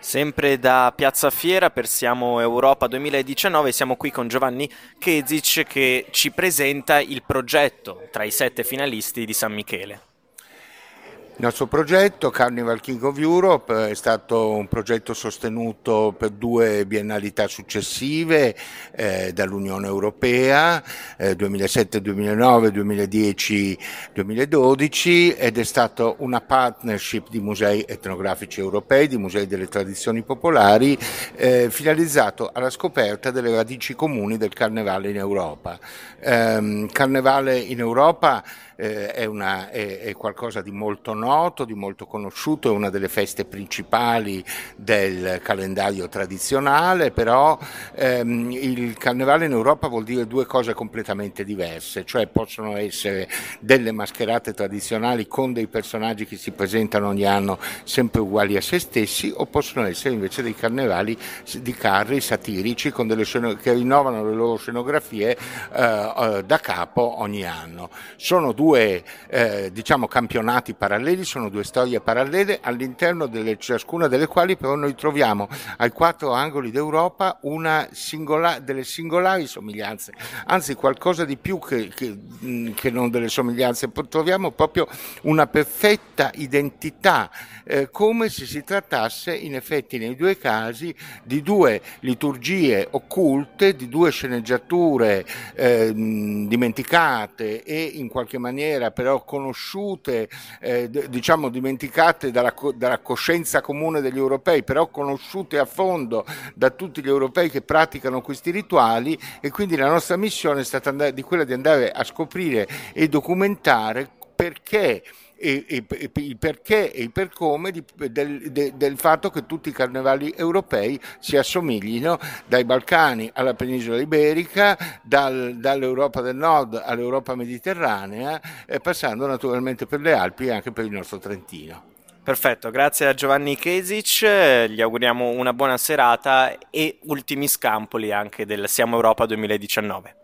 Sempre da Piazza Fiera per Siamo Europa 2019 siamo qui con Giovanni Kezic che ci presenta il progetto tra i sette finalisti di San Michele. Il nostro progetto, Carnival King of Europe, è stato un progetto sostenuto per due biennalità successive eh, dall'Unione Europea, eh, 2007-2009, 2010-2012 ed è stato una partnership di musei etnografici europei, di musei delle tradizioni popolari, eh, finalizzato alla scoperta delle radici comuni del Carnevale in Europa. Eh, carnevale in Europa eh, è, una, è, è, qualcosa di molto noto, di molto conosciuto, è una delle feste principali del calendario tradizionale, però ehm, il carnevale in Europa vuol dire due cose completamente diverse, cioè possono essere delle mascherate tradizionali con dei personaggi che si presentano ogni anno sempre uguali a se stessi o possono essere invece dei carnevali di carri satirici delle, che rinnovano le loro scenografie eh, eh, da capo ogni anno. Sono due eh, diciamo, campionati paralleli, sono due storie parallele all'interno di ciascuna delle quali però noi troviamo ai quattro angoli d'Europa singola, delle singolari somiglianze, anzi qualcosa di più che, che, che non delle somiglianze, troviamo proprio una perfetta identità, eh, come se si trattasse in effetti nei due casi di due liturgie occulte, di due sceneggiature eh, dimenticate e in qualche maniera però conosciute, eh, diciamo dimenticate dalla, dalla, coscienza comune degli europei, però conosciute a fondo da tutti gli europei che praticano questi rituali e quindi la nostra missione è stata di quella di andare a scoprire e documentare perché e, il perché e il per come di, del, de, del, fatto che tutti i carnevali europei si assomiglino dai Balcani alla penisola iberica, dal, dall'Europa del Nord all'Europa mediterranea, eh, passando naturalmente per le Alpi e anche per il nostro Trentino. Perfetto, grazie a Giovanni Kesic, gli auguriamo una buona serata e ultimi scampoli anche del Siamo Europa 2019.